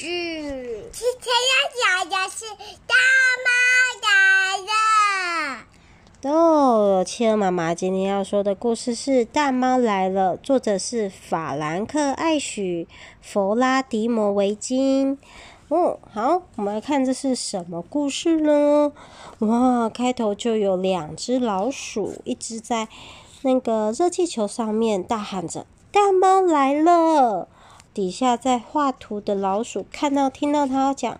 是，今天要讲的是大猫来了。哦，企鹅妈妈今天要说的故事是《大猫来了》，作者是法兰克·艾许·弗拉迪摩维金。哦，好，我们来看这是什么故事呢？哇，开头就有两只老鼠，一只在那个热气球上面大喊着“大猫来了”，底下在画图的老鼠看到听到他讲，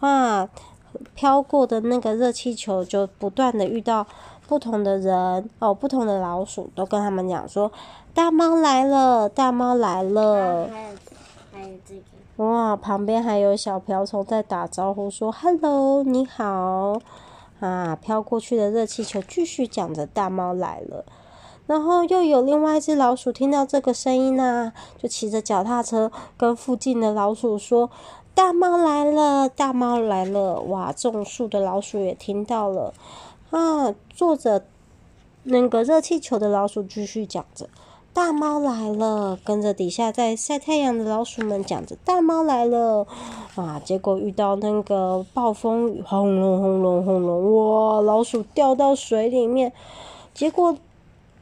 哇，飘过的那个热气球就不断的遇到。不同的人哦，不同的老鼠都跟他们讲说：“大猫来了，大猫来了。”还有这个哇，旁边还有小瓢虫在打招呼说：“Hello，你好。”啊，飘过去的热气球继续讲着：“大猫来了。”然后又有另外一只老鼠听到这个声音呢、啊，就骑着脚踏车跟附近的老鼠说：“大猫来了，大猫来了。”哇，种树的老鼠也听到了。啊！坐着那个热气球的老鼠继续讲着：“大猫来了。”跟着底下在晒太阳的老鼠们讲着：“大猫来了。”啊！结果遇到那个暴风雨，轰隆轰隆轰隆！哇！老鼠掉到水里面，结果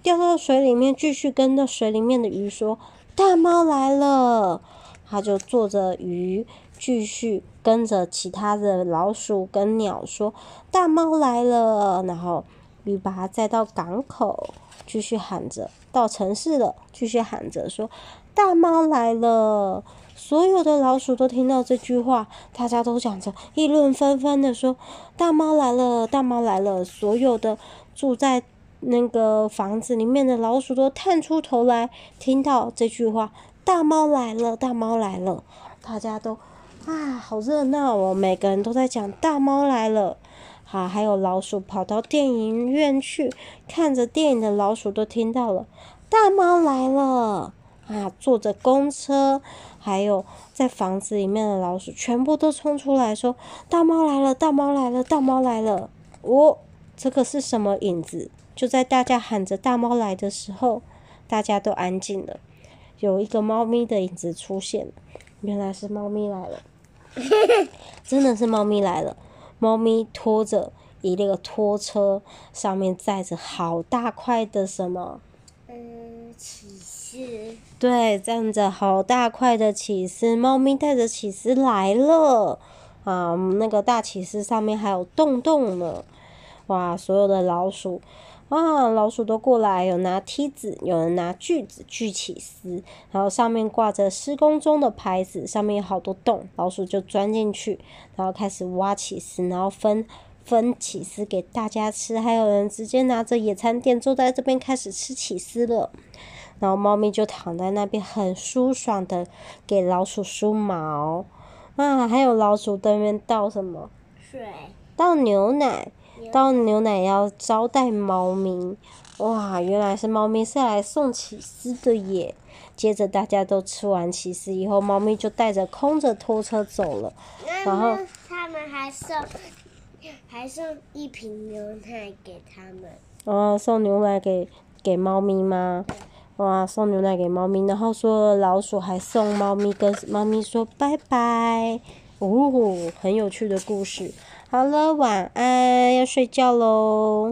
掉到水里面，继续跟着水里面的鱼说：“大猫来了。”他就坐着鱼。继续跟着其他的老鼠跟鸟说：“大猫来了。”然后鱼把它载到港口，继续喊着；到城市了，继续喊着说：“大猫来了。”所有的老鼠都听到这句话，大家都讲着，议论纷纷的说：“大猫来了，大猫来了。”所有的住在那个房子里面的老鼠都探出头来，听到这句话：“大猫来了，大猫来了。”大家都。啊，好热闹哦！每个人都在讲大猫来了。好，还有老鼠跑到电影院去看着电影的老鼠都听到了大猫来了。啊，坐着公车，还有在房子里面的老鼠全部都冲出来说大猫来了，大猫来了，大猫来了。哦，这个是什么影子？就在大家喊着大猫来的时候，大家都安静了。有一个猫咪的影子出现了，原来是猫咪来了。真的是猫咪来了，猫咪拖着一个拖车，上面载着好大块的什么？嗯，起司。对，站着好大块的起司，猫咪带着起司来了啊！那个大起司上面还有洞洞呢，哇！所有的老鼠。啊！老鼠都过来，有拿梯子，有人拿锯子锯起司，然后上面挂着施工中的牌子，上面有好多洞，老鼠就钻进去，然后开始挖起司，然后分分起司给大家吃，还有人直接拿着野餐垫坐在这边开始吃起司了，然后猫咪就躺在那边很舒爽的给老鼠梳毛，啊，还有老鼠对面倒什么？水。倒牛奶。倒牛奶要招待猫咪，哇！原来是猫咪是来送起司的耶。接着大家都吃完起司以后，猫咪就带着空着拖车走了。然后他们还送还送一瓶牛奶给他们。哦，送牛奶给给猫咪吗？哇，送牛奶给猫咪，然后说老鼠还送猫咪跟猫咪说拜拜。哦，很有趣的故事。好了，晚安，要睡觉喽。